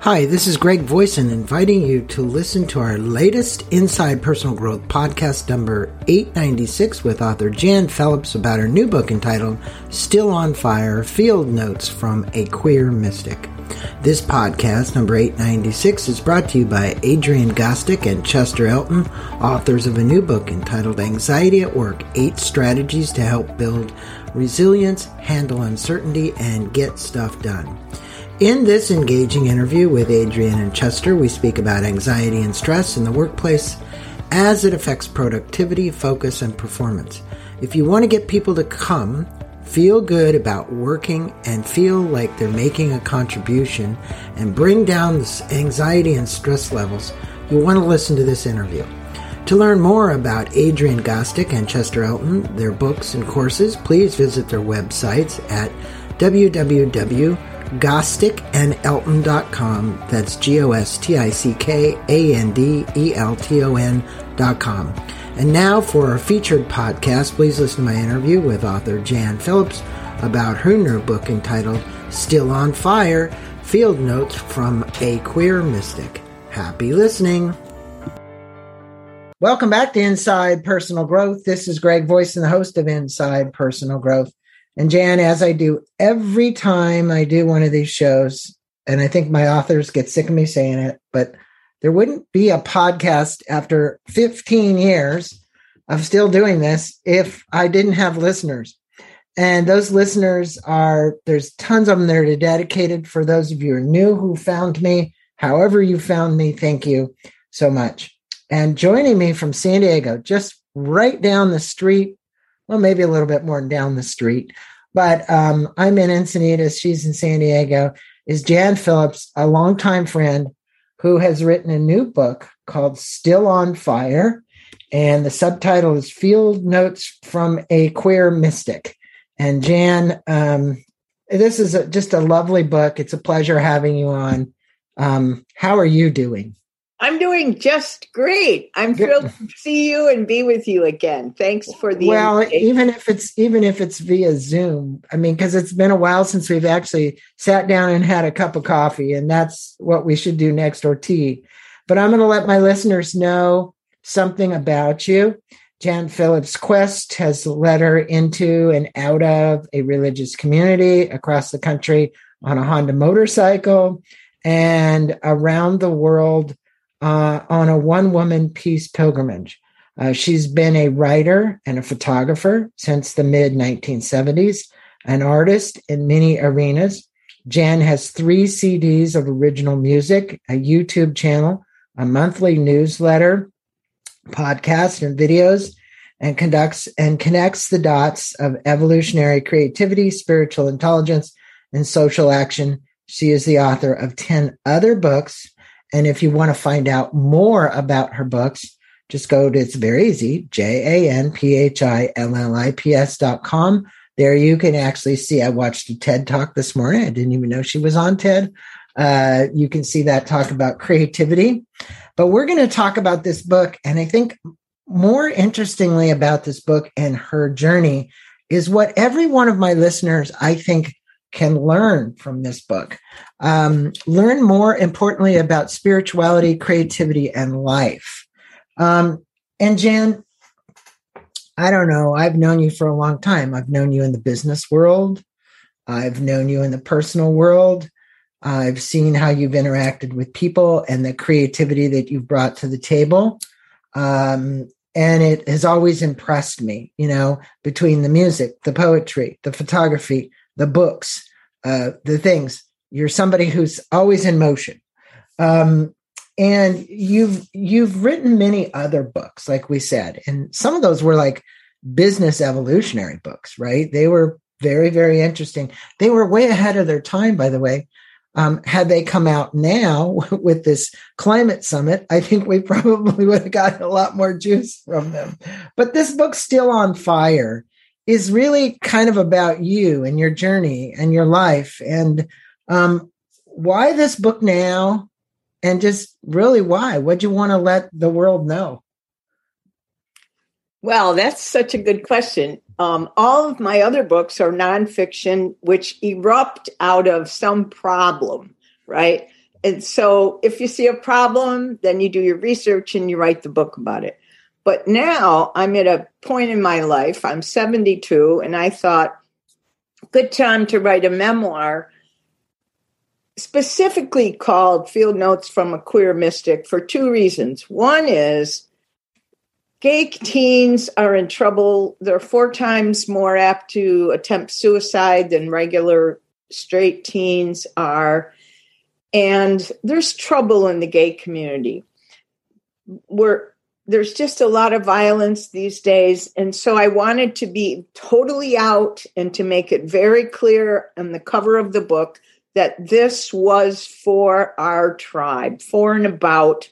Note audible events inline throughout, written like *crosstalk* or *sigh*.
Hi, this is Greg Voisin inviting you to listen to our latest Inside Personal Growth podcast number 896 with author Jan Phillips about her new book entitled Still on Fire Field Notes from a Queer Mystic. This podcast, number 896, is brought to you by Adrian Gostick and Chester Elton, authors of a new book entitled Anxiety at Work Eight Strategies to Help Build Resilience, Handle Uncertainty, and Get Stuff Done. In this engaging interview with Adrian and Chester, we speak about anxiety and stress in the workplace as it affects productivity, focus, and performance. If you want to get people to come, feel good about working, and feel like they're making a contribution and bring down the anxiety and stress levels, you'll want to listen to this interview. To learn more about Adrian Gostick and Chester Elton, their books and courses, please visit their websites at www gostickandelton.com. That's G O S T I C K A N D E L T O N.com. And now for our featured podcast, please listen to my interview with author Jan Phillips about her new book entitled Still on Fire Field Notes from a Queer Mystic. Happy listening. Welcome back to Inside Personal Growth. This is Greg Voisin the host of Inside Personal Growth. And Jan, as I do every time I do one of these shows, and I think my authors get sick of me saying it, but there wouldn't be a podcast after 15 years of still doing this if I didn't have listeners. And those listeners are, there's tons of them that are dedicated. For those of you who are new who found me, however you found me, thank you so much. And joining me from San Diego, just right down the street well, maybe a little bit more down the street. But um, I'm in Encinitas. She's in San Diego. Is Jan Phillips, a longtime friend who has written a new book called Still on Fire. And the subtitle is Field Notes from a Queer Mystic. And Jan, um, this is a, just a lovely book. It's a pleasure having you on. Um, how are you doing? I'm doing just great. I'm thrilled to see you and be with you again. Thanks for the well, invitation. even if it's even if it's via Zoom. I mean, because it's been a while since we've actually sat down and had a cup of coffee, and that's what we should do next, or tea. But I'm going to let my listeners know something about you. Jan Phillips Quest has led her into and out of a religious community across the country on a Honda motorcycle and around the world uh, on a one woman peace pilgrimage. Uh, she's been a writer and a photographer since the mid 1970s, an artist in many arenas. Jan has three CDs of original music, a YouTube channel, a monthly newsletter, podcast, and videos, and conducts and connects the dots of evolutionary creativity, spiritual intelligence, and social action. She is the author of 10 other books and if you want to find out more about her books, just go to, it's very easy, J-A-N-P-H-I-L-L-I-P-S dot com. There you can actually see, I watched a TED talk this morning. I didn't even know she was on TED. Uh, you can see that talk about *laughs* creativity. But we're going to talk about this book. And I think more interestingly about this book and her journey is what every one of my listeners, I think, can learn from this book. Um, learn more importantly about spirituality, creativity, and life. Um, and Jan, I don't know, I've known you for a long time. I've known you in the business world, I've known you in the personal world. I've seen how you've interacted with people and the creativity that you've brought to the table. Um, and it has always impressed me, you know, between the music, the poetry, the photography, the books, uh, the things. You're somebody who's always in motion. Um, and you've you've written many other books, like we said, and some of those were like business evolutionary books, right? They were very, very interesting. They were way ahead of their time, by the way. Um, had they come out now *laughs* with this climate summit, I think we probably *laughs* would have gotten a lot more juice from them. But this book's still on fire is really kind of about you and your journey and your life. And um, why this book now? And just really why? What do you want to let the world know? Well that's such a good question. Um, all of my other books are nonfiction which erupt out of some problem right? And so if you see a problem, then you do your research and you write the book about it. But now I'm at a point in my life, I'm 72, and I thought, good time to write a memoir specifically called Field Notes from a Queer Mystic for two reasons. One is gay teens are in trouble. They're four times more apt to attempt suicide than regular straight teens are. And there's trouble in the gay community. We're there's just a lot of violence these days. And so I wanted to be totally out and to make it very clear on the cover of the book that this was for our tribe, for and about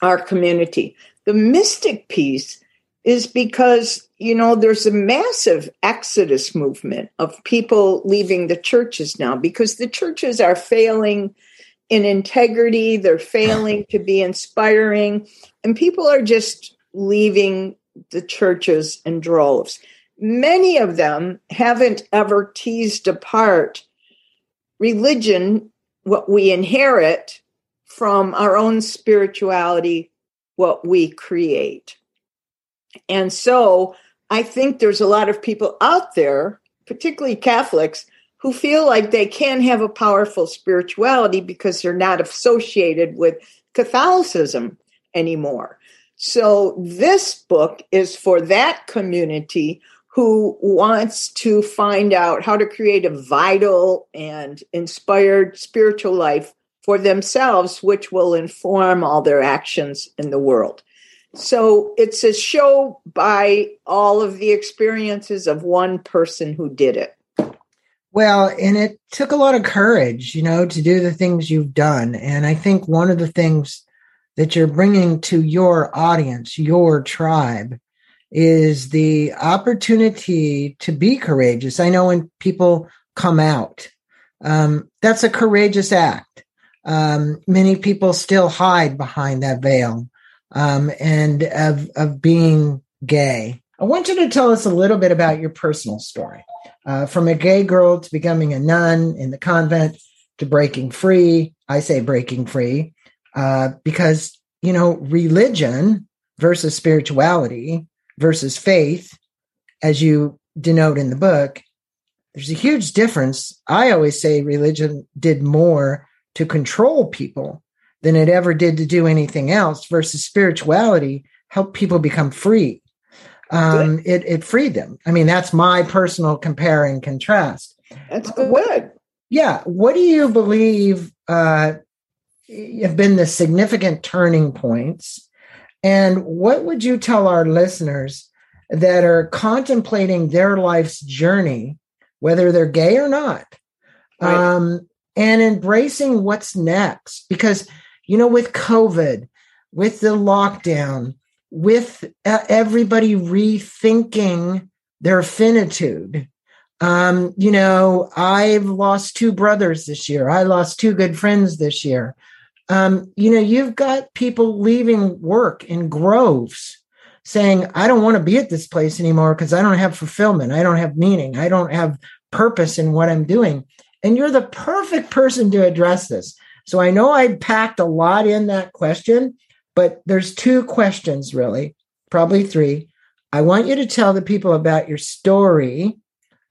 our community. The mystic piece is because, you know, there's a massive exodus movement of people leaving the churches now because the churches are failing in integrity, they're failing to be inspiring, and people are just leaving the churches in droves. Many of them haven't ever teased apart religion, what we inherit, from our own spirituality, what we create. And so I think there's a lot of people out there, particularly Catholics, who feel like they can have a powerful spirituality because they're not associated with Catholicism anymore. So this book is for that community who wants to find out how to create a vital and inspired spiritual life for themselves, which will inform all their actions in the world. So it's a show by all of the experiences of one person who did it. Well, and it took a lot of courage, you know, to do the things you've done. And I think one of the things that you're bringing to your audience, your tribe, is the opportunity to be courageous. I know when people come out, um, that's a courageous act. Um, many people still hide behind that veil um, and of, of being gay. I want you to tell us a little bit about your personal story uh, from a gay girl to becoming a nun in the convent to breaking free. I say breaking free uh, because, you know, religion versus spirituality versus faith, as you denote in the book, there's a huge difference. I always say religion did more to control people than it ever did to do anything else versus spirituality helped people become free um, it, it freed them. I mean, that's my personal compare and contrast. That's good. What, yeah. What do you believe uh, have been the significant turning points? And what would you tell our listeners that are contemplating their life's journey, whether they're gay or not, right. um, and embracing what's next? Because, you know, with COVID, with the lockdown, with everybody rethinking their finitude. Um, you know, I've lost two brothers this year. I lost two good friends this year. Um, you know, you've got people leaving work in groves saying, I don't want to be at this place anymore because I don't have fulfillment. I don't have meaning. I don't have purpose in what I'm doing. And you're the perfect person to address this. So I know I packed a lot in that question, but there's two questions, really, probably three. I want you to tell the people about your story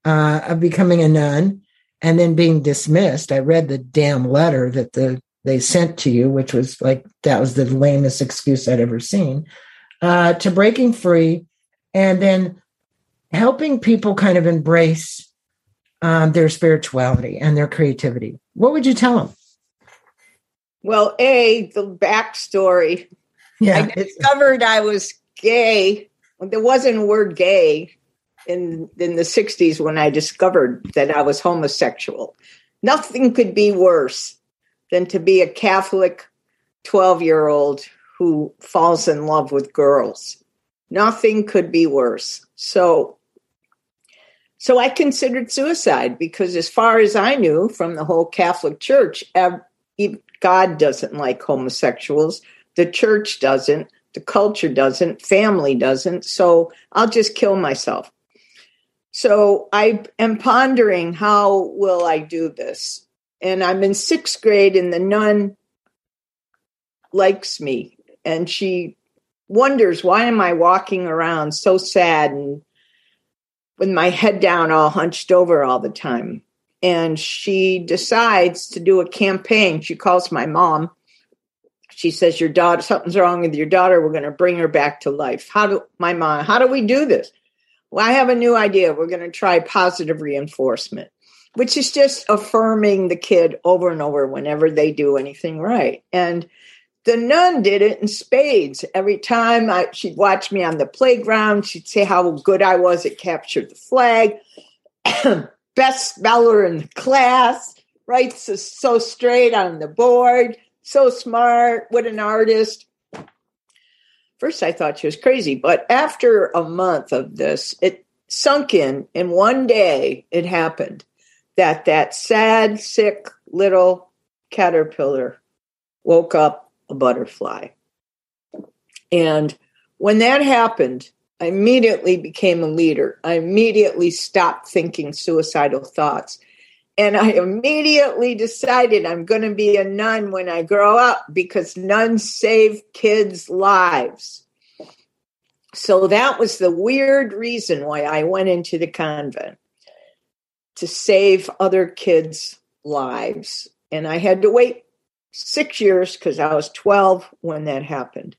uh, of becoming a nun and then being dismissed. I read the damn letter that the they sent to you, which was like that was the lamest excuse I'd ever seen. Uh, to breaking free, and then helping people kind of embrace um, their spirituality and their creativity. What would you tell them? Well, A, the backstory. Yeah. I discovered I was gay. There wasn't a word gay in in the 60s when I discovered that I was homosexual. Nothing could be worse than to be a Catholic 12 year old who falls in love with girls. Nothing could be worse. So so I considered suicide because as far as I knew from the whole Catholic Church, God doesn't like homosexuals. The church doesn't. The culture doesn't. Family doesn't. So I'll just kill myself. So I am pondering how will I do this? and I'm in sixth grade, and the nun likes me, and she wonders why am I walking around so sad and with my head down, all hunched over all the time. And she decides to do a campaign. She calls my mom. She says, Your daughter, something's wrong with your daughter. We're going to bring her back to life. How do my mom, how do we do this? Well, I have a new idea. We're going to try positive reinforcement, which is just affirming the kid over and over whenever they do anything right. And the nun did it in spades. Every time I, she'd watch me on the playground, she'd say how good I was at capture the flag, *clears throat* best speller in the class, writes so, so straight on the board, so smart, what an artist. First, I thought she was crazy, but after a month of this, it sunk in. And one day it happened that that sad, sick little caterpillar woke up a butterfly. And when that happened, I immediately became a leader. I immediately stopped thinking suicidal thoughts. And I immediately decided I'm going to be a nun when I grow up because nuns save kids' lives. So that was the weird reason why I went into the convent to save other kids' lives. And I had to wait six years because I was 12 when that happened.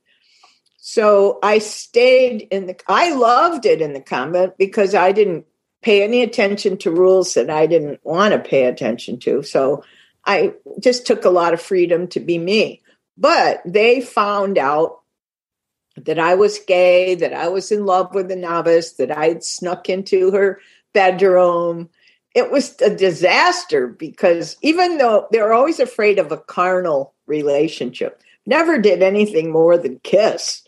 So I stayed in the, I loved it in the convent because I didn't pay any attention to rules that I didn't want to pay attention to. So I just took a lot of freedom to be me. But they found out that I was gay, that I was in love with the novice, that I had snuck into her bedroom, it was a disaster because even though they're always afraid of a carnal relationship, never did anything more than kiss.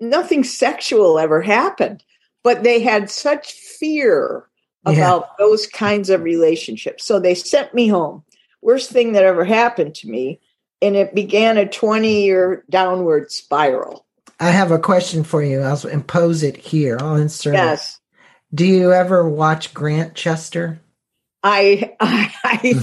Nothing sexual ever happened, but they had such fear about yeah. those kinds of relationships. So they sent me home. Worst thing that ever happened to me. And it began a 20 year downward spiral. I have a question for you. I'll impose it here. I'll insert yes. Do you ever watch Grantchester? *laughs* I I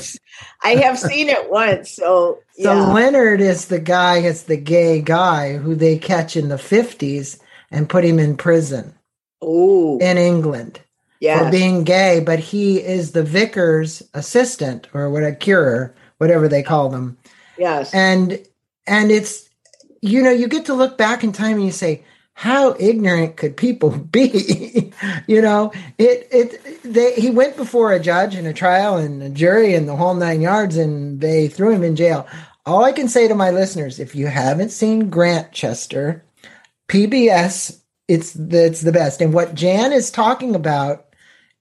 I have seen it once. So *laughs* yeah. so Leonard is the guy, is the gay guy who they catch in the fifties and put him in prison. Oh, in England, yes. for being gay. But he is the vicar's assistant or what a curate, whatever they call them. Yes, and and it's you know you get to look back in time and you say how ignorant could people *laughs* be? *laughs* you know, it it they he went before a judge and a trial and a jury and the whole nine yards, and they threw him in jail. All I can say to my listeners, if you haven't seen Grantchester, PBS, it's the, it's the best. And what Jan is talking about,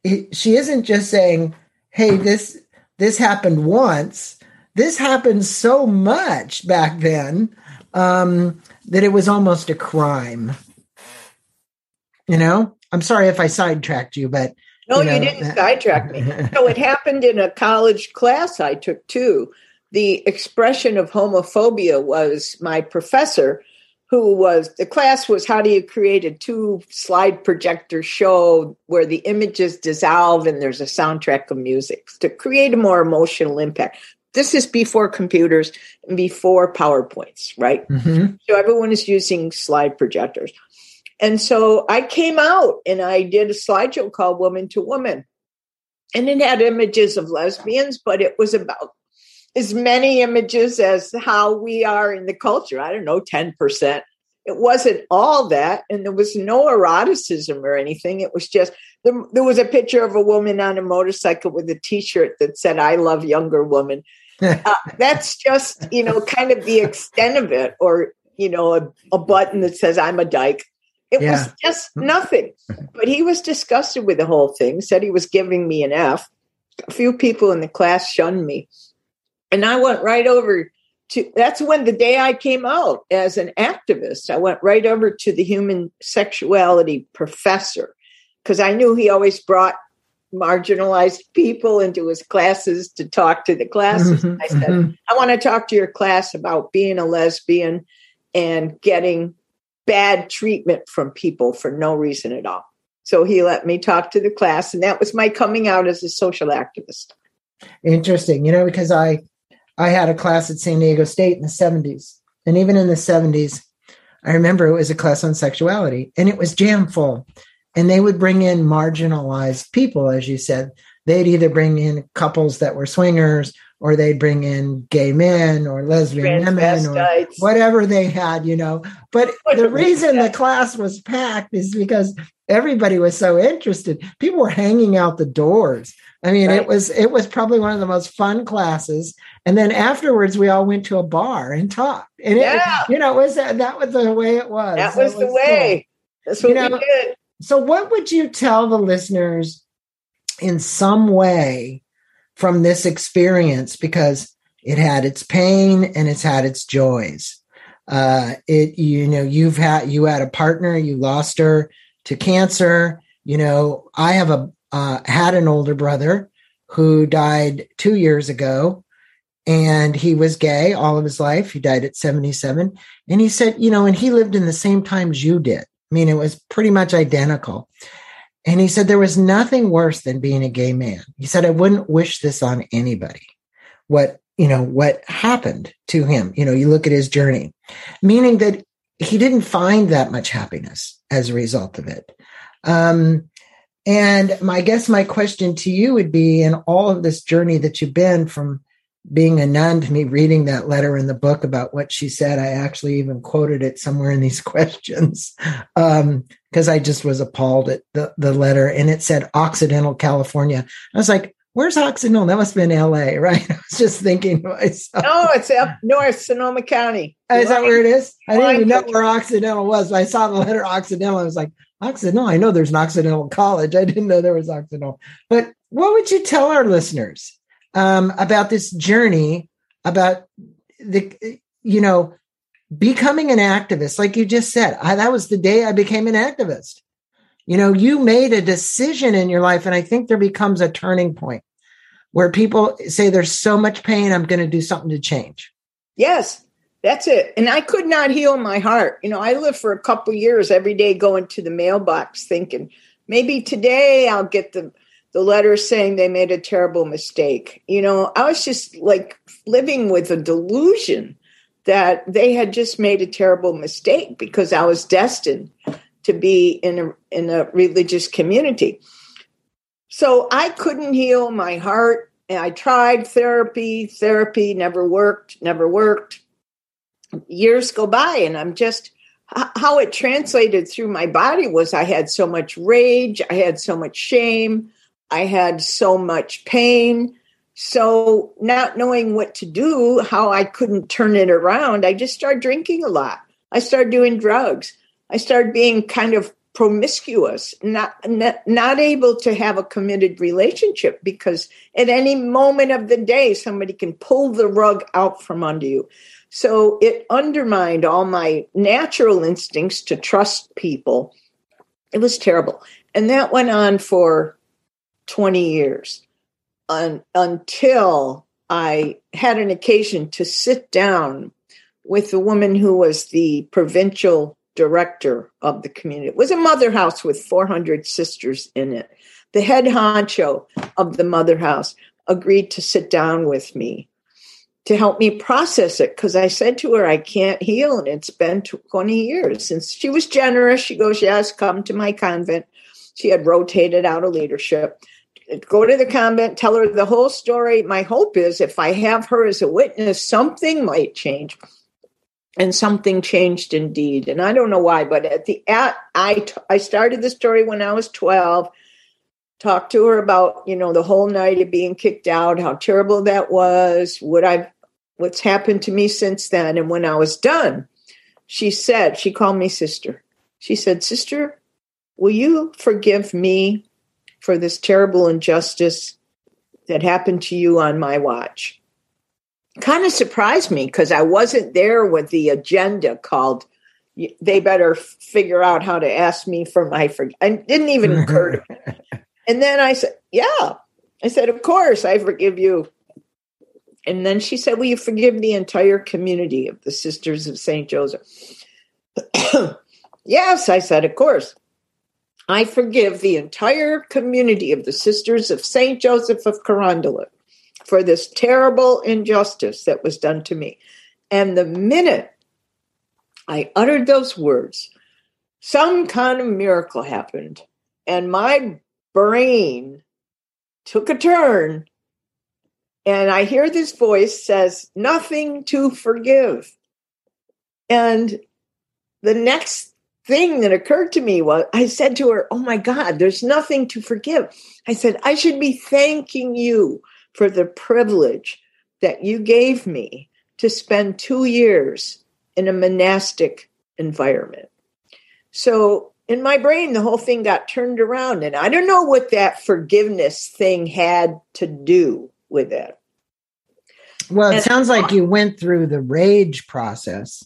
it, she isn't just saying, "Hey, this this happened once." This happened so much back then um, that it was almost a crime. You know, I'm sorry if I sidetracked you, but no, you, know, you didn't sidetrack me. *laughs* so it happened in a college class I took too. The expression of homophobia was my professor, who was the class was how do you create a two slide projector show where the images dissolve and there's a soundtrack of music to create a more emotional impact. This is before computers and before PowerPoints, right? Mm-hmm. So everyone is using slide projectors. And so I came out and I did a slideshow called Woman to Woman. And it had images of lesbians, but it was about as many images as how we are in the culture. I don't know, 10%. It wasn't all that. And there was no eroticism or anything. It was just, there, there was a picture of a woman on a motorcycle with a t shirt that said, I love younger women. *laughs* uh, that's just, you know, kind of the extent of it. Or, you know, a, a button that says, I'm a dyke. It yeah. was just hmm. nothing. *laughs* But he was disgusted with the whole thing, said he was giving me an F. A few people in the class shunned me. And I went right over to that's when the day I came out as an activist, I went right over to the human sexuality professor because I knew he always brought marginalized people into his classes to talk to the classes. Mm-hmm, I said, mm-hmm. I want to talk to your class about being a lesbian and getting bad treatment from people for no reason at all. So he let me talk to the class, and that was my coming out as a social activist. Interesting. You know, because I I had a class at San Diego State in the 70s. And even in the 70s, I remember it was a class on sexuality and it was jam full. And they would bring in marginalized people, as you said. They'd either bring in couples that were swingers or they'd bring in gay men or lesbian women or whatever they had, you know. But *laughs* the reason the class was packed is because everybody was so interested. People were hanging out the doors. I mean, right. it was it was probably one of the most fun classes. And then afterwards, we all went to a bar and talked. And yeah. it, you know, it was that, that was the way it was. That was, the way. Cool. That's what you know, we did. So, what would you tell the listeners in some way from this experience? Because it had its pain and it's had its joys. Uh, it, you know, you've had you had a partner, you lost her to cancer. You know, I have a uh, had an older brother who died two years ago, and he was gay all of his life. He died at seventy seven, and he said, you know, and he lived in the same times you did. I mean, it was pretty much identical. And he said there was nothing worse than being a gay man. He said, I wouldn't wish this on anybody. What, you know, what happened to him. You know, you look at his journey, meaning that he didn't find that much happiness as a result of it. Um, and my I guess my question to you would be in all of this journey that you've been from being a nun to me reading that letter in the book about what she said. I actually even quoted it somewhere in these *laughs* questions because um, I just was appalled at the, the letter. And it said Occidental California. I was like, where's Occidental? That must have been LA, *laughs* right? I was just thinking to myself. No, it's up north, Sonoma County. Oh, is that where it is? I didn't even know where Occidental was. but I saw the letter Occidental. I was like, Occidental. I know there's an Occidental college. I didn't know there was Occidental. But what would you tell our listeners um, about this journey about the you know becoming an activist. Like you just said I, that was the day i became an activist. You know you made a decision in your life and i think there becomes a turning point where people say there's so much pain i'm going to do something to change. Yes that's it. And i could not heal my heart. You know i lived for a couple years every day going to the mailbox thinking maybe today i'll get the the letter saying they made a terrible mistake. You know, I was just like living with a delusion that they had just made a terrible mistake because I was destined to be in a in a religious community. So I couldn't heal my heart. And I tried therapy, therapy never worked, never worked. Years go by, and I'm just how it translated through my body was I had so much rage, I had so much shame, I had so much pain. So, not knowing what to do, how I couldn't turn it around, I just started drinking a lot. I started doing drugs. I started being kind of promiscuous, not, not, not able to have a committed relationship because at any moment of the day, somebody can pull the rug out from under you. So it undermined all my natural instincts to trust people. It was terrible. And that went on for 20 years un, until I had an occasion to sit down with the woman who was the provincial director of the community. It was a mother house with 400 sisters in it. The head honcho of the mother house agreed to sit down with me to help me process it because I said to her, I can't heal. And it's been 20 years since she was generous. She goes, Yes, come to my convent. She had rotated out of leadership go to the convent, tell her the whole story. My hope is if I have her as a witness, something might change. And something changed indeed. And I don't know why, but at the at I I started the story when I was 12. Talked to her about, you know, the whole night of being kicked out, how terrible that was, what I've what's happened to me since then. And when I was done, she said, she called me sister. She said, Sister, will you forgive me for this terrible injustice that happened to you on my watch. Kind of surprised me because I wasn't there with the agenda called they better figure out how to ask me for my for I didn't even occur to me. *laughs* And then I said, Yeah. I said, Of course, I forgive you. And then she said, Will you forgive the entire community of the Sisters of St. Joseph? *clears throat* yes, I said, Of course. I forgive the entire community of the Sisters of St. Joseph of Carondelet. for this terrible injustice that was done to me. And the minute I uttered those words, some kind of miracle happened, and my brain took a turn. And I hear this voice says, Nothing to forgive. And the next thing that occurred to me was I said to her, Oh my God, there's nothing to forgive. I said, I should be thanking you for the privilege that you gave me to spend two years in a monastic environment. So in my brain, the whole thing got turned around. And I don't know what that forgiveness thing had to do with it. Well, it and sounds like you went through the rage process.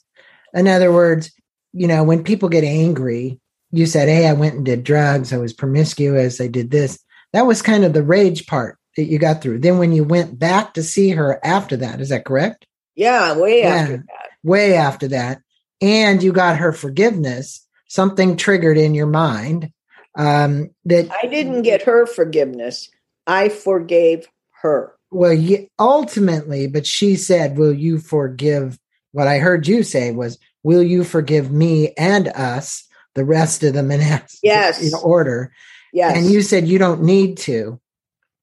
In other words, you know, when people get angry, you said, Hey, I went and did drugs. I was promiscuous. I did this. That was kind of the rage part that you got through. Then when you went back to see her after that, is that correct? Yeah, way yeah, after that. Way after that. And you got her forgiveness. Something triggered in your mind um, that I didn't get her forgiveness. I forgave her. Well, ultimately, but she said, "Will you forgive?" What I heard you say was, "Will you forgive me and us, the rest of the monastic yes. In order?" Yes. And you said you don't need to.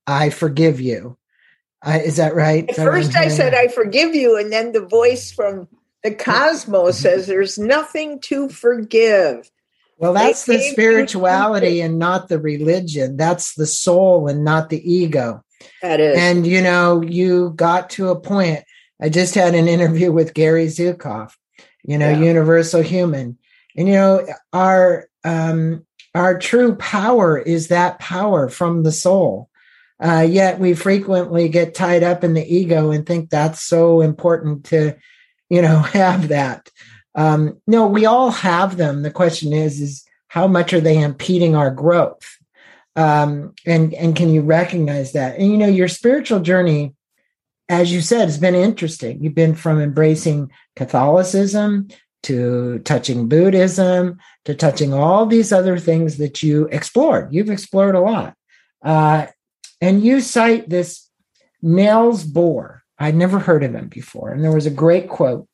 I forgive you. I, is that right? At first, I said, I forgive you. And then the voice from the cosmos mm-hmm. says, There's nothing to forgive. Well, that's they the spirituality and not the religion. That's the soul and not the ego. That is. And, you know, you got to a point. I just had an *laughs* interview with Gary Zukav, you know, yeah. Universal Human. And, you know, our, um, our true power is that power from the soul. Uh, yet we frequently get tied up in the ego and think that's so important to, you know, *laughs* have that. Um, no, we all have them. The question is, is how much are they impeding our growth? Um, and and can you recognize that? And you know, your spiritual journey, as you said, it's been interesting. You've been from embracing Catholicism to touching Buddhism to touching all these other things that you explored. You've explored a lot. Uh, and you cite this Niels Bohr. I'd never heard of him before. And there was a great quote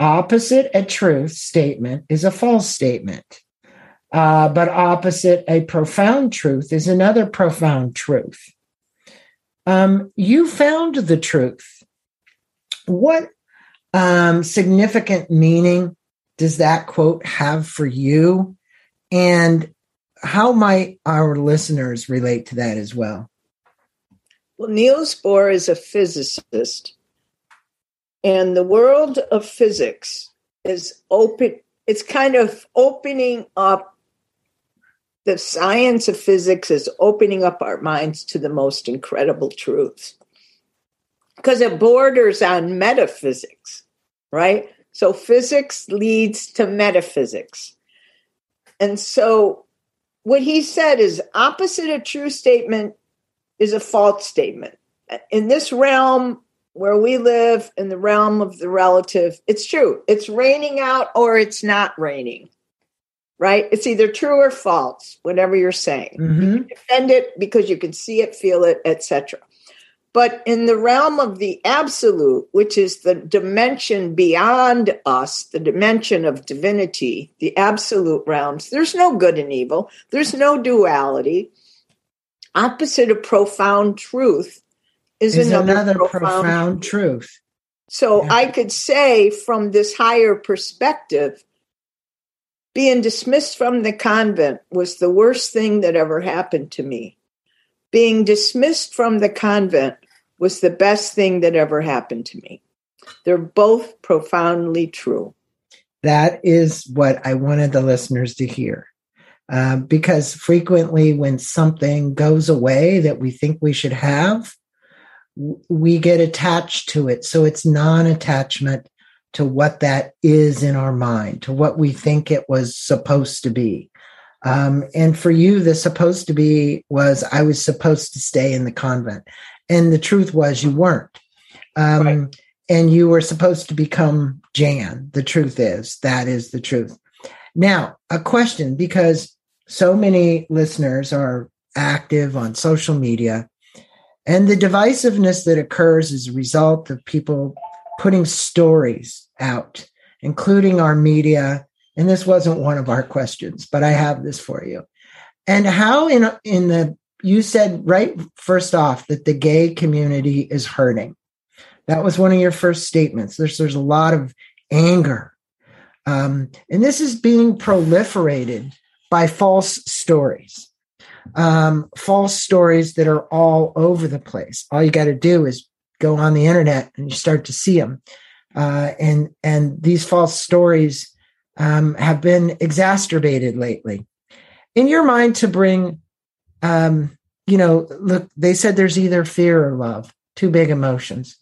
opposite a truth statement is a false statement. Uh, but opposite a profound truth is another profound truth. Um, you found the truth. What um, significant meaning does that quote have for you? And how might our listeners relate to that as well? Well, Niels Bohr is a physicist, and the world of physics is open. It's kind of opening up. The science of physics is opening up our minds to the most incredible truths because it borders on metaphysics, right? So physics leads to metaphysics. And so what he said is opposite a true statement is a false statement. In this realm where we live, in the realm of the relative, it's true. It's raining out or it's not raining, right? It's either true or false, whatever you're saying. Mm-hmm. You defend it because you can see it, feel it, etc. But in the realm of the absolute, which is the dimension beyond us, the dimension of divinity, the absolute realms, there's no good and evil. There's no duality opposite of profound truth is, is another, another, profound, profound truth. So yeah. I could say from this higher perspective, being dismissed from the convent was the worst thing that ever happened to me. Being dismissed from the convent was the best thing that ever happened to me. They're both profoundly true. That is what I wanted the listeners to hear. Uh, because frequently when something goes away that we think we should have, we get attached to it. So it's non attachment to what that is in our mind, to what we think it was supposed to be. Um, and for you, the supposed to be was I was supposed to stay in the convent. And the truth was you weren't. Um, right. And you were supposed to become Jan. The truth is, that is the truth. Now, a question because so many listeners are active on social media. And the divisiveness that occurs is a result of people putting stories out, including our media. And this wasn't one of our questions, but I have this for you. And how in in the you said right first off that the gay community is hurting. That was one of your first statements. There's there's a lot of anger, um, and this is being proliferated by false stories, um, false stories that are all over the place. All you got to do is go on the internet and you start to see them, uh, and and these false stories um, have been exacerbated lately. In your mind, to bring, um, you know, look, they said there's either fear or love, two big emotions.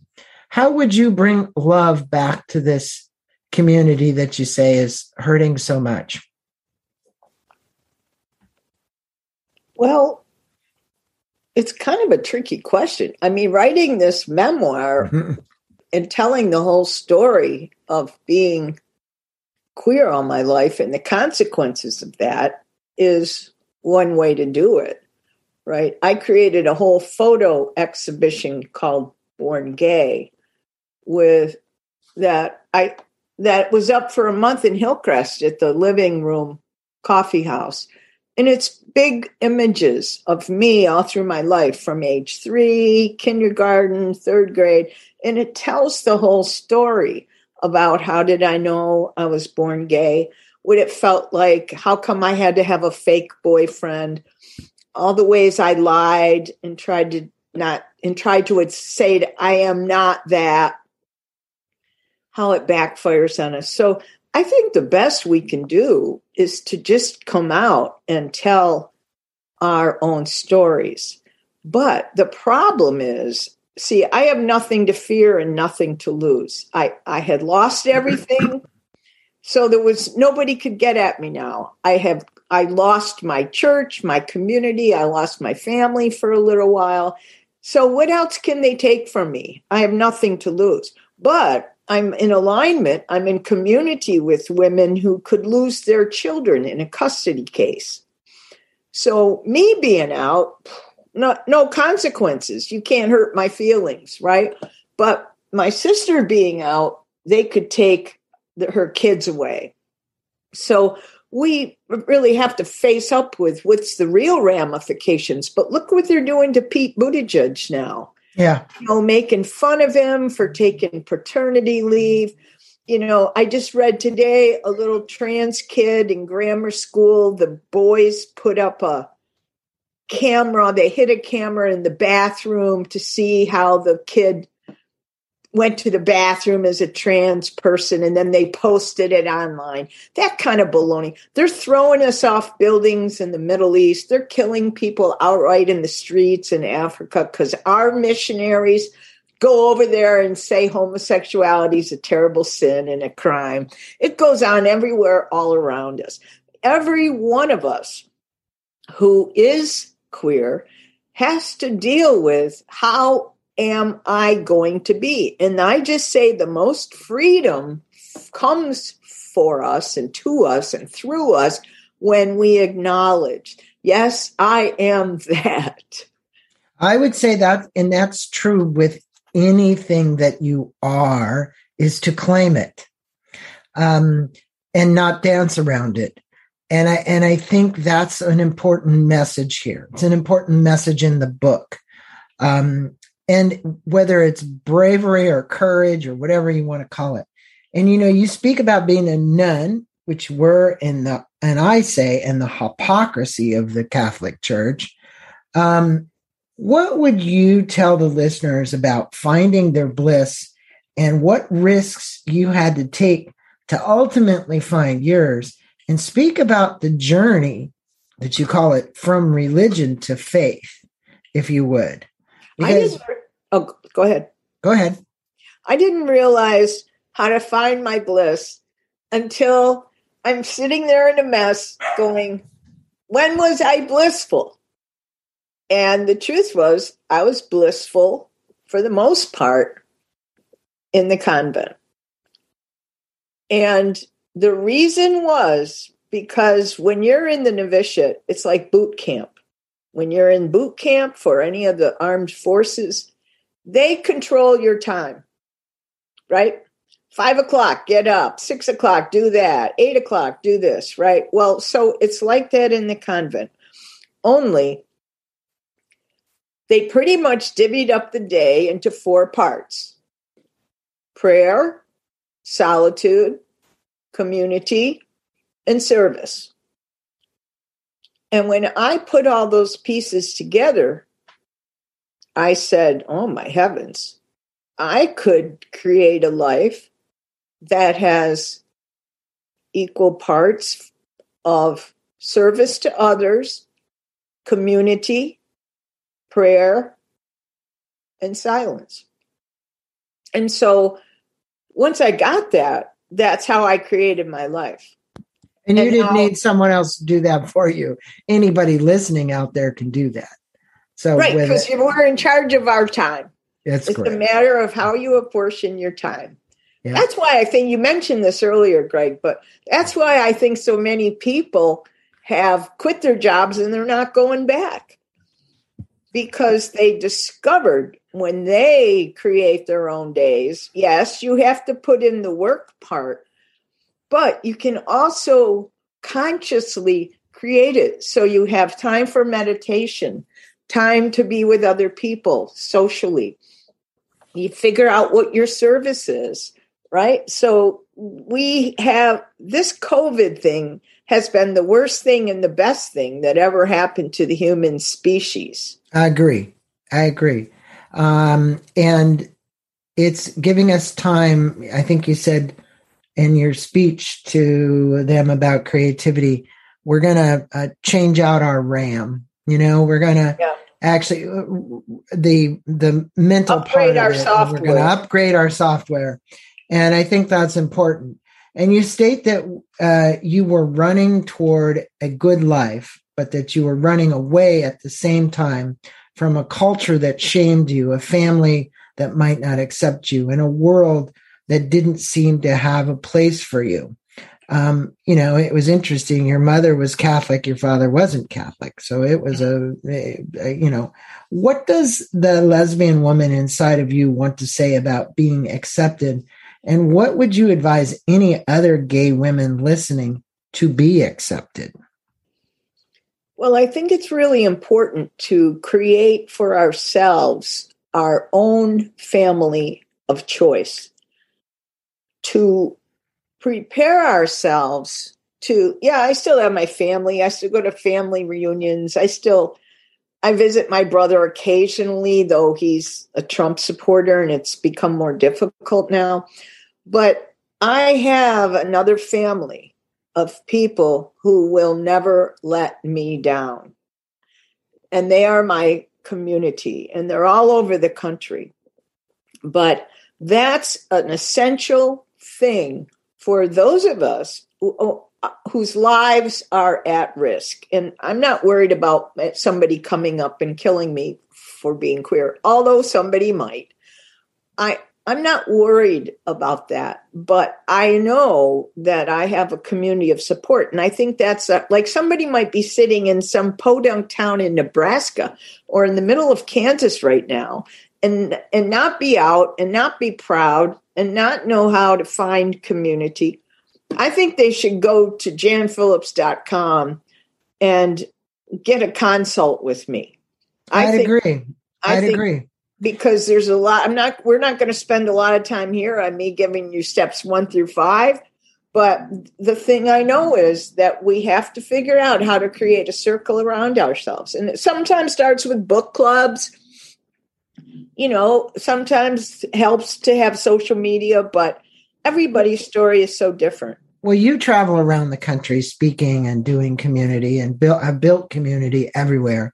How would you bring love back to this community that you say is hurting so much? Well, it's kind of a tricky question. I mean, writing this memoir mm-hmm. and telling the whole story of being queer all my life and the consequences of that is one way to do it, right? I created a whole photo exhibition called Born Gay with that I that was up for a month in Hillcrest at the living room coffee house. And it's big images of me all through my life from age three, kindergarten, third grade. And it tells the whole story about how did I know I was born gay, what it felt like, how come I had to have a fake boyfriend, all the ways I lied and tried to not and tried to say I am not that how it backfires on us. So I think the best we can do is to just come out and tell our own stories. But the problem is, see, I have nothing to fear and nothing to lose. I, I had lost *laughs* everything. so there was nobody could get at me now. I have I lost my church, my community, I lost my family for a little while. So what else can they take from me? I have nothing to lose. But I'm in alignment, I'm in community with women who could lose their children in a custody case. So, me being out, no, no consequences. You can't hurt my feelings, right? But my sister being out, they could take the, her kids away. So, we really have to face up with what's the real ramifications. But look what they're doing to Pete Buttigieg now. Yeah. You know, making fun of him for taking paternity leave. You know, I just read today a little trans kid in grammar school. The boys put up a camera, they hid a camera in the bathroom to see how the kid went to the bathroom as a trans person and then they posted it online. That kind of baloney. They're throwing us off buildings in the Middle East. They're killing people outright in the streets in Africa because our missionaries go over there and say homosexuality is a terrible sin and a crime. It goes on everywhere all around us. Every one of us who is queer has to deal with how am I going to be? And I just say the most freedom comes for us and to us and through us when we acknowledge, yes, I am *laughs* that. I would say that, and that's true with anything that you are, is to claim it um, and not dance around it. And I and I think that's an important message here. It's an important message in the book. Um, and whether it's bravery or courage or whatever you want to call it. And you know, you speak about being a nun, which we're in the, and I say, in the hypocrisy of the Catholic Church. Um, what would you tell the listeners about finding their bliss and what risks you had to take to ultimately find yours? And speak about the journey that you call it from religion to faith, if you would. Because, oh, go ahead. Go ahead. I didn't realize how to find my bliss until I'm sitting there in a mess going, when was I blissful? And the truth was, I was blissful for the most part in the convent. And the reason was because when you're in the novitiate, it's like boot camp. when you're in boot camp for any of the armed forces, they control your time, right? Five o'clock, get up. Six o'clock, do that. Eight o'clock, do this, right? Well, so it's like that in the convent. Only they pretty much divvied up the day into four parts prayer, solitude, community, and service. And when I put all those pieces together, I said, Oh my heavens, I could create a life that has equal parts of service to others, community, prayer, and silence. And so once I got that, that's how I created my life. And you didn't need someone else to do that for you. Anybody listening out there can do that. So right, because we're in charge of our time. That's it's correct. a matter of how you apportion your time. Yeah. That's why I think you mentioned this earlier, Greg, but that's why I think so many people have quit their jobs and they're not going back because they discovered when they create their own days, yes, you have to put in the work part, but you can also consciously create it so you have time for meditation, time to be with other people socially. You figure out what your service is, right? So we have this COVID thing has been the worst thing and the best thing that ever happened to the human species. I agree. I agree. Um, and it's giving us time. I think you said in your speech to them about creativity, we're going to uh, change out our RAM. You know, we're going to yeah. Actually uh, the the mental upgrade part our software. We're going to upgrade our software, and I think that's important. And you state that uh, you were running toward a good life, but that you were running away at the same time from a culture that shamed you, a family that might not accept you, and a world that didn't seem to have a place for you. Um, you know, it was interesting. Your mother was Catholic, your father wasn't Catholic. So it was a, a, a, you know, what does the lesbian woman inside of you want to say about being accepted? And what would you advise any other gay women listening to be accepted? Well, I think it's really important to create for ourselves our own family of choice, to prepare ourselves to, yeah, I still have my family. I still go to family reunions. I still, I visit my brother occasionally, though he's a Trump supporter and it's become more difficult now. But I have another family of people who will never let me down. And they are my community, and they're all over the country. But that's an essential thing for those of us who, oh, uh, whose lives are at risk. And I'm not worried about uh, somebody coming up and killing me for being queer, although somebody might. I, I'm not worried about that, but I know that I have a community of support. And I think that's a, like somebody might be sitting in some podunk town in Nebraska or in the middle of Kansas right now and, and not be out and not be proud and not know how to find community. I think they should go to janphillips.com and get a consult with me. I I'd think, agree. I'd think, agree because there's a lot i'm not we're not going to spend a lot of time here on me giving you steps one through five but the thing i know is that we have to figure out how to create a circle around ourselves and it sometimes starts with book clubs you know sometimes helps to have social media but everybody's story is so different well you travel around the country speaking and doing community and built have built community everywhere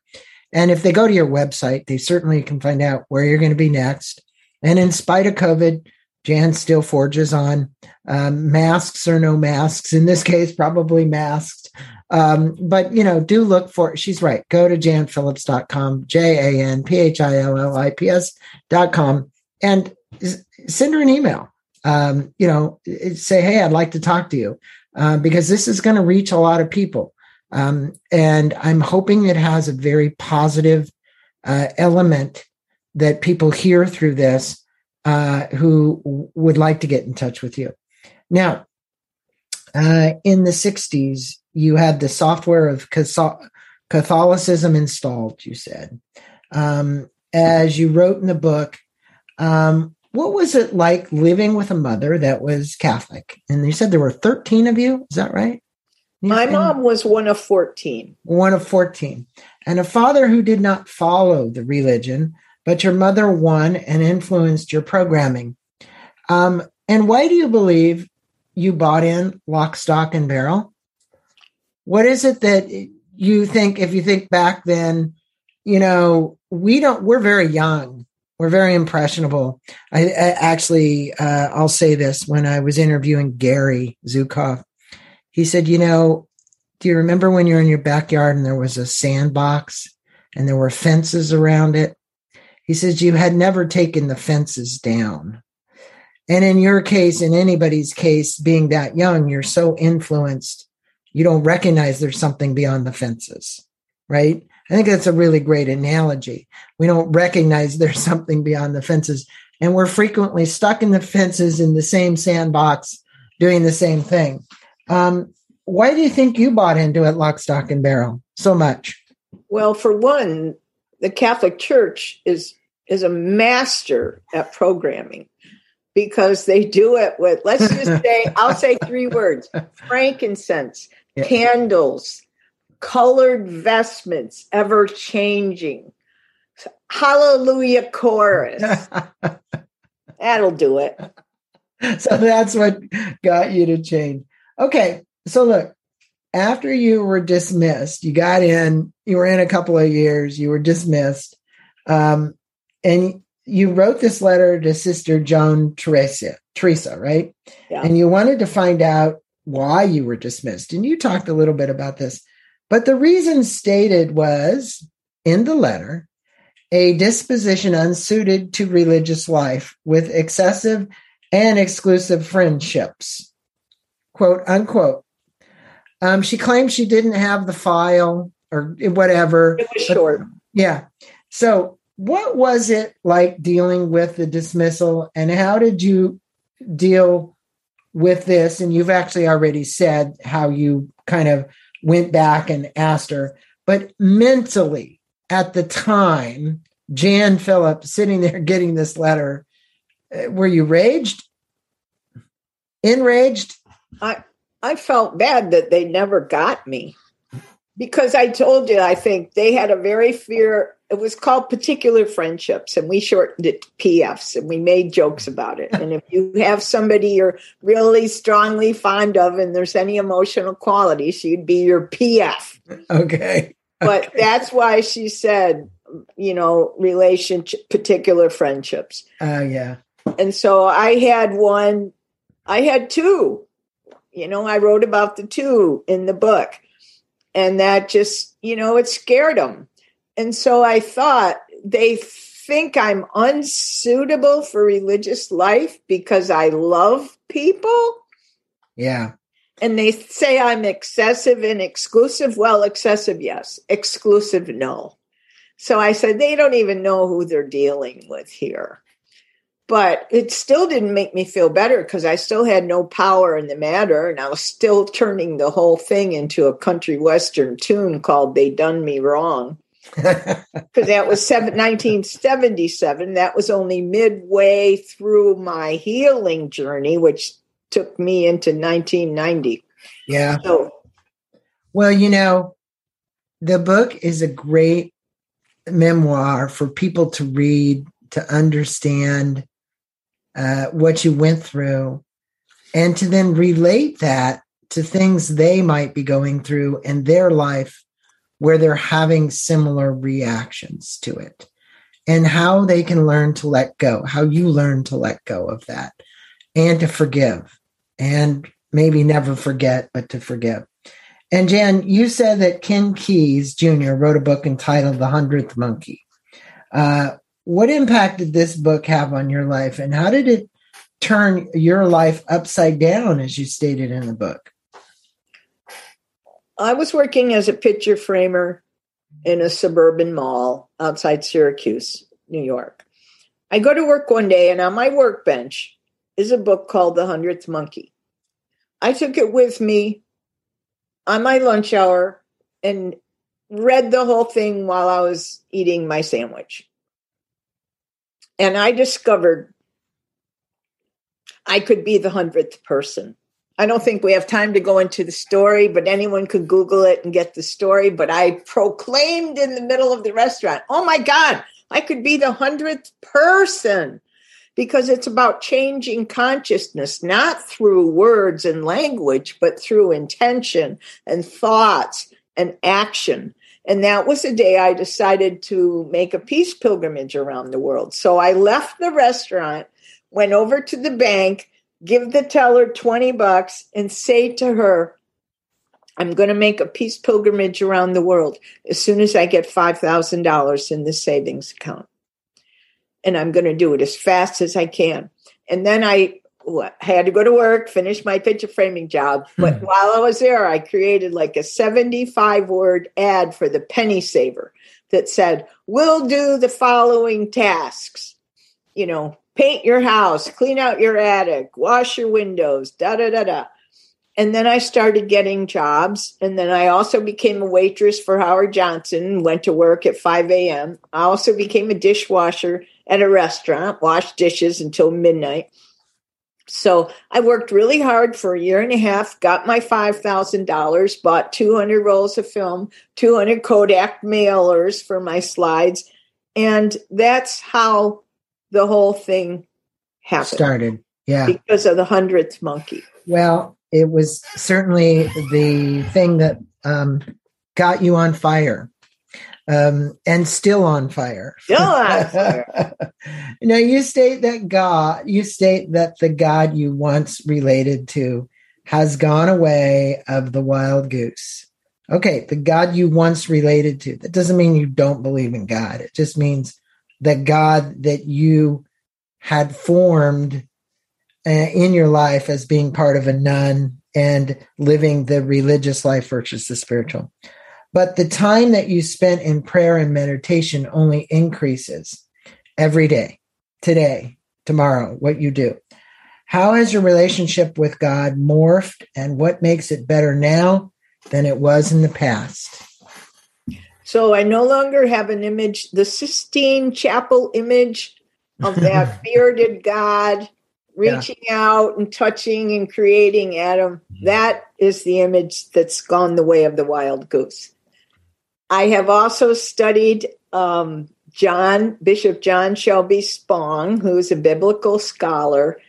and if they go to your website, they certainly can find out where you're going to be next. And in spite of COVID, Jan still forges on um, masks or no masks. In this case, probably masked. Um, but, you know, do look for, she's right. Go to janphillips.com, J A N P H I L L I P S.com, and send her an email. Um, you know, say, hey, I'd like to talk to you uh, because this is going to reach a lot of people. Um, and I'm hoping it has a very positive uh, element that people hear through this uh, who would like to get in touch with you. Now, uh, in the 60s, you had the software of Catholicism installed, you said. Um, as you wrote in the book, um, what was it like living with a mother that was Catholic? And you said there were 13 of you. Is that right? My mom was one of 14. One of 14. And a father who did not follow the religion, but your mother won and influenced your programming. Um, and why do you believe you bought in lock, stock, and barrel? What is it that you think, if you think back then, you know, we don't, we're very young. We're very impressionable. I, I actually, uh, I'll say this when I was interviewing Gary Zukav, he said, you know, do you remember when you're in your backyard and there was a sandbox and there were fences around it? He says, you had never taken the fences down. And in your case, in anybody's case, being that young, you're so influenced, you don't recognize there's something beyond the fences, right? I think that's a really great analogy. We don't recognize there's something beyond the fences, and we're frequently stuck in the fences in the same sandbox doing the same thing. Um, why do you think you bought into it, lock, stock, and barrel, so much? Well, for one, the Catholic Church is is a master at programming because they do it with let's just *laughs* say I'll say three words: frankincense, yeah. candles, colored vestments, ever changing, hallelujah chorus. *laughs* That'll do it. So that's what got you to change. Okay. So look, after you were dismissed, you got in, you were in a couple of years, you were dismissed. Um, and you wrote this letter to Sister Joan Teresa, Teresa, right? Yeah. And you wanted to find out why you were dismissed. And you talked a little bit about this. But the reason stated was in the letter a disposition unsuited to religious life with excessive and exclusive friendships quote unquote. Um, she claimed she didn't have the file or whatever. It was short. Yeah. So, what was it like dealing with the dismissal, and how did you deal with this? And you've actually already said how you kind of went back and asked her, but mentally at the time, Jan Phillips sitting there getting this letter, uh, were you raged? Enraged? I I felt bad that they never got me because I told you I think they had a very fear. It was called particular friendships, and we shortened it to PFs, and we made jokes about it. and if you have somebody you're really strongly fond of, and there's any emotional qualities, you'd be your PF. Okay. But okay. that's why she said, you know, relationship, particular friendships. Oh, uh, yeah. And so I had one, I had two you know, I wrote about the two in the book. And that just, you know, it scared them. And so I thought they think I'm unsuitable for religious life because I love people. Yeah. And they say I'm excessive and exclusive. Well, excessive, yes. Exclusive, no. So I said, they don't even know who they're dealing with here but it still didn't make me feel better because I still had no power in the matter. And I was still turning the whole thing into a country western tune called They Done Me Wrong. Because that was seven, 1977. That was only midway through my healing journey, which took me into 1990. Yeah. So, well, you know, the book is a great memoir for people to read, to understand uh, what you went through, and to then relate that to things they might be going through in their life where they're having similar reactions to it and how they can learn to let go, how you learn to let go of that and to forgive and maybe never forget, but to forgive. And Jan, you said that Ken Keyes Jr. wrote a book entitled The Hundredth Monkey. Uh, what impact did this book have on your life and how did it turn your life upside down as you stated in the book I was working as a picture framer in a suburban mall outside Syracuse, New York. I go to work one day, and on my workbench is a book called The Hundredth Monkey. I took it with me on my lunch hour and read the whole thing while I was eating my sandwich. And I discovered I could be the hundredth person. I don't think we have time to go into the story, but anyone could Google it and get the story. But I proclaimed in the middle of the restaurant, oh my God, I could be the hundredth person because it's about changing consciousness, not through words and language, but through intention and thoughts and action. And that was the day I decided to make a peace pilgrimage around the world. So I left the restaurant, went over to the bank, give the teller 20 bucks, and say to her, I'm going to make a peace pilgrimage around the world as soon as I get $5,000 in the savings account. And I'm going to do it as fast as I can. And then I had to go to work, finish my picture framing job. But hmm. while I was there, I created like a 75 word ad for the penny saver that said, We'll do the following tasks. You know, paint your house, clean out your attic, wash your windows, da da da da. And then I started getting jobs. And then I also became a waitress for Howard Johnson, went to work at 5 a.m. I also became a dishwasher at a restaurant, washed dishes until midnight. So I worked really hard for a year and a half, got my $5,000, bought 200 rolls of film, 200 Kodak mailers for my slides. And that's how the whole thing happened. Started. Yeah. Because of the 100th monkey. Well, it was certainly the thing that um, got you on fire um, and still on fire. Still on fire. *laughs* now you state that God, you state that the God you once related to has gone away of the wild goose. Okay, the God you once related to. That doesn't mean you don't believe in God. It just means the God that you had formed uh, in your life as being part of a nun and living the religious life versus the spiritual. But the time that you spent in prayer and meditation only increases every day, today, tomorrow, what you do. How has your relationship with God morphed and what makes it better now than it was in the past? So I no longer have an image, the Sistine Chapel image of *laughs* that bearded God reaching yeah. out and touching and creating Adam. That is the image that's gone the way of the wild goose. I have also studied um, John, Bishop John Shelby Spong, who's a biblical scholar,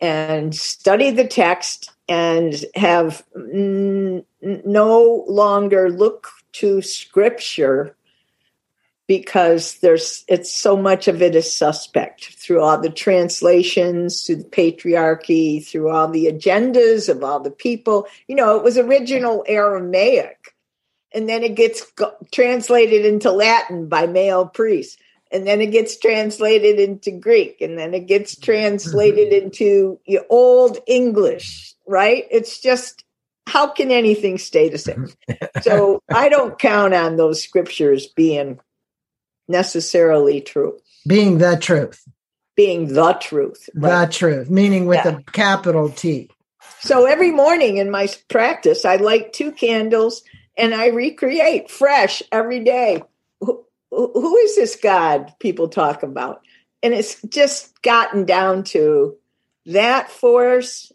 and studied the text and have n- no longer look to scripture because there's it's so much of it is suspect through all the translations through the patriarchy through all the agendas of all the people you know it was original aramaic and then it gets go- translated into Latin by male priests, and then it gets translated into Greek, and then it gets translated mm-hmm. into Old English, right? It's just how can anything stay the same? *laughs* so I don't count on those scriptures being necessarily true. Being the truth. Being the truth. Right? The truth, meaning with yeah. a capital T. So every morning in my practice, I light two candles and I recreate fresh every day. Who, who is this God people talk about? And it's just gotten down to that force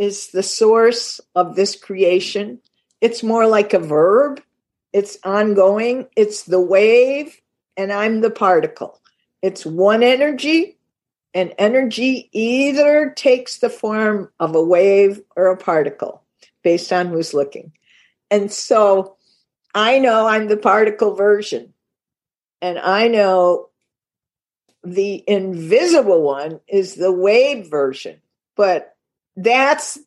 is the source of this creation. It's more like a verb, it's ongoing, it's the wave, and I'm the particle. It's one energy, and energy either takes the form of a wave or a particle based on who's looking. And so I know I'm the particle version, and I know the invisible one is the wave version, but that's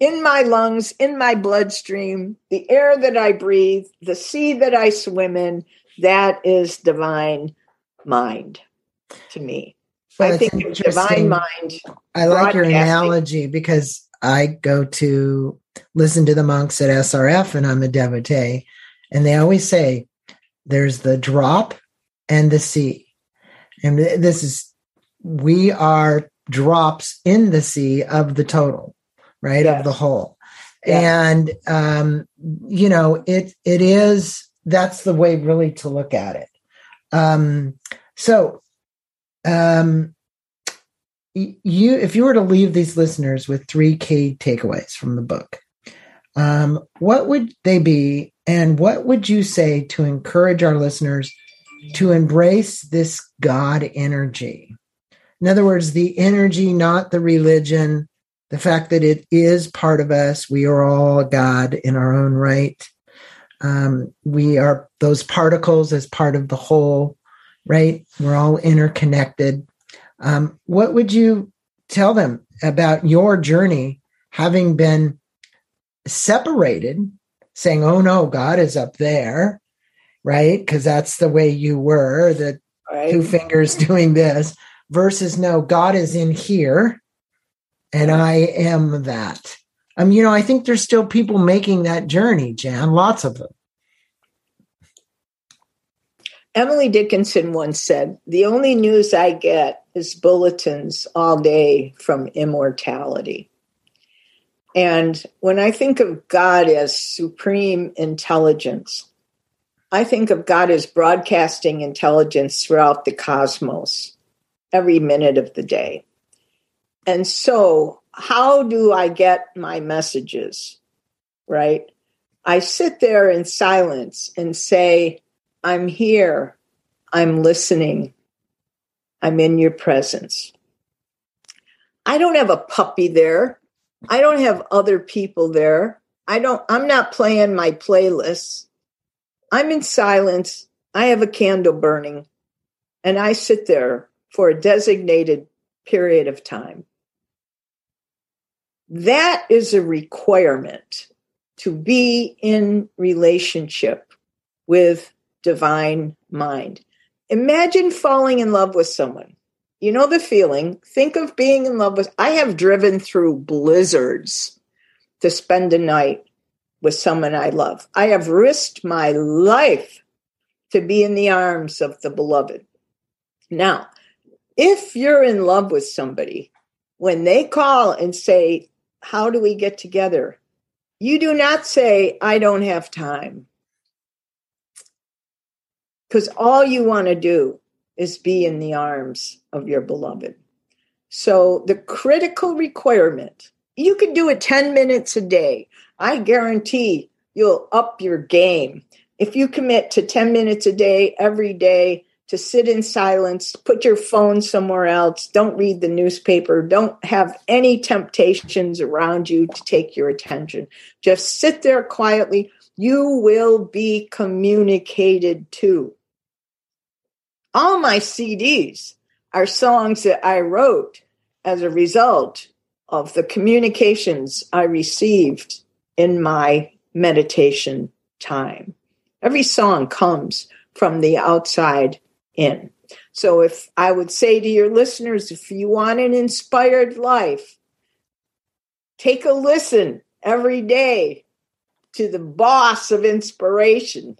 in my lungs, in my bloodstream, the air that I breathe, the sea that I swim in, that is divine mind to me. Well, I think divine mind. I like your analogy because I go to listen to the monks at SRF and I'm a devotee. And they always say there's the drop and the sea. And this is, we are drops in the sea of the total, right? Of the whole. Yeah. And, um, you know, it, it is, that's the way really to look at it. Um, so, um, you, if you were to leave these listeners with three key takeaways from the book, um, what would they be? And what would you say to encourage our listeners to embrace this God energy? In other words, the energy, not the religion, the fact that it is part of us. We are all God in our own right. Um, we are those particles as part of the whole, right? We're all interconnected. Um, what would you tell them about your journey having been separated, saying, oh no, God is up there, right? Because that's the way you were, the right. two fingers *laughs* doing this, versus no, God is in here and I am that. I mean, you know, I think there's still people making that journey, Jan, lots of them. Emily Dickinson once said, The only news I get is bulletins all day from immortality. And when I think of God as supreme intelligence, I think of God as broadcasting intelligence throughout the cosmos every minute of the day. And so, how do I get my messages? Right? I sit there in silence and say, I'm here, I'm listening, I'm in your presence. I don't have a puppy there I don't have other people there. I don't, I'm not playing my playlists. I'm in silence. I have a candle burning and I sit there for a designated period of time. That is a requirement to be in relationship with divine mind. Imagine falling in love with someone. You know the feeling. Think of being in love with. I have driven through blizzards to spend a night with someone I love. I have risked my life to be in the arms of the beloved. Now, if you're in love with somebody, when they call and say, How do we get together? You do not say, I don't have time. Because all you want to do is be in the arms of your beloved. So the critical requirement, you can do it 10 minutes a day. I guarantee you'll up your game. If you commit to 10 minutes a day every day to sit in silence, put your phone somewhere else, don't read the newspaper, don't have any temptations around you to take your attention. Just sit there quietly. You will be communicated to all my CDs are songs that I wrote as a result of the communications I received in my meditation time. Every song comes from the outside in. So, if I would say to your listeners, if you want an inspired life, take a listen every day to the boss of inspiration,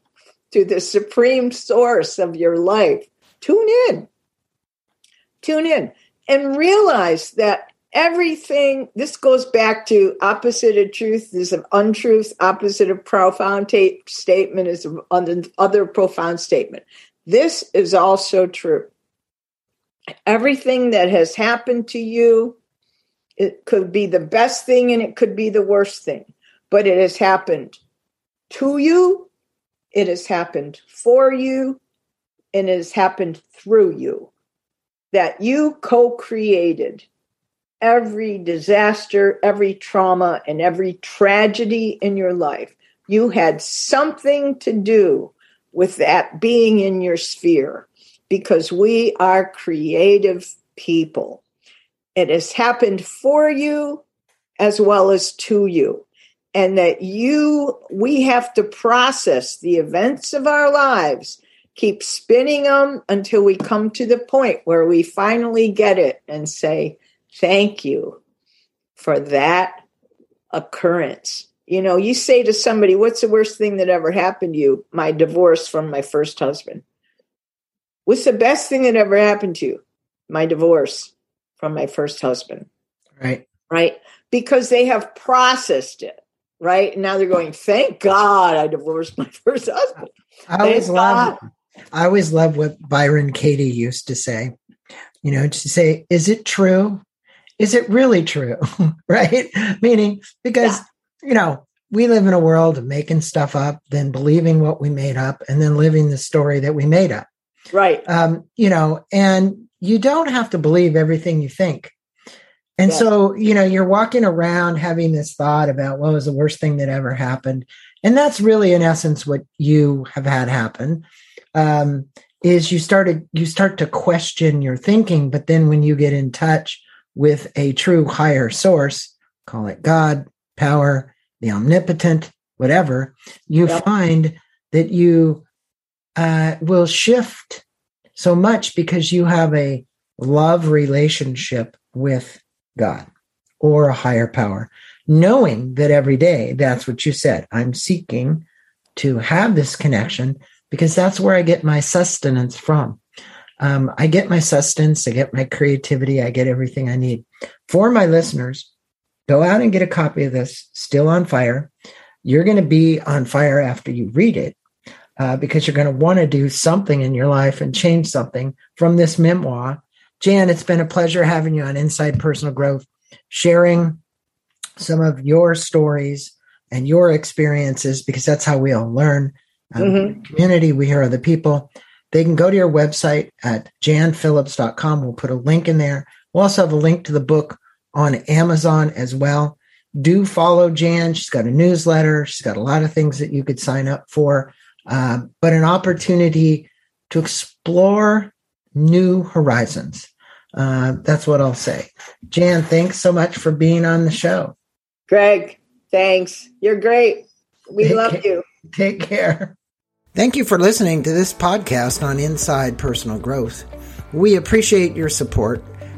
to the supreme source of your life, tune in. Tune in and realize that everything, this goes back to opposite of truth is of untruth, opposite of profound ta- statement is of other profound statement. This is also true. Everything that has happened to you, it could be the best thing and it could be the worst thing, but it has happened to you, it has happened for you, and it has happened through you. That you co created every disaster, every trauma, and every tragedy in your life. You had something to do with that being in your sphere because we are creative people. It has happened for you as well as to you. And that you, we have to process the events of our lives keep spinning them until we come to the point where we finally get it and say, Thank you for that occurrence. You know, you say to somebody, What's the worst thing that ever happened to you? My divorce from my first husband. What's the best thing that ever happened to you? My divorce from my first husband. Right. Right. Because they have processed it. Right. And now they're going, Thank God I divorced my *laughs* first husband. I always love I always love what Byron Katie used to say. You know, to say, is it true? Is it really true? *laughs* right? Meaning, because, yeah. You know, we live in a world of making stuff up, then believing what we made up, and then living the story that we made up. Right. Um, you know, and you don't have to believe everything you think. And yeah. so, you know, you're walking around having this thought about what was the worst thing that ever happened. And that's really, in essence, what you have had happen. Um, is you started you start to question your thinking, but then when you get in touch with a true higher source, call it God, power, the omnipotent, whatever, you yep. find that you uh, will shift so much because you have a love relationship with God or a higher power, knowing that every day, that's what you said, I'm seeking to have this connection because that's where I get my sustenance from. Um, I get my sustenance, I get my creativity, I get everything I need. For my listeners, go out and get a copy of this, Still on Fire. You're going to be on fire after you read it uh, because you're going to want to do something in your life and change something from this memoir. Jan, it's been a pleasure having you on Inside Personal Growth, sharing some of your stories and your experiences because that's how we all learn. Um, mm-hmm. Community, we hear other people. They can go to your website at janphillips.com. We'll put a link in there. We'll also have a link to the book on Amazon as well. Do follow Jan. She's got a newsletter. She's got a lot of things that you could sign up for uh, but an opportunity to explore new horizons. Uh, that's what I'll say. Jan, thanks so much for being on the show. Greg, thanks. You're great. We take love care. you. Take care. Thank you for listening to this podcast on Inside Personal Growth. We appreciate your support.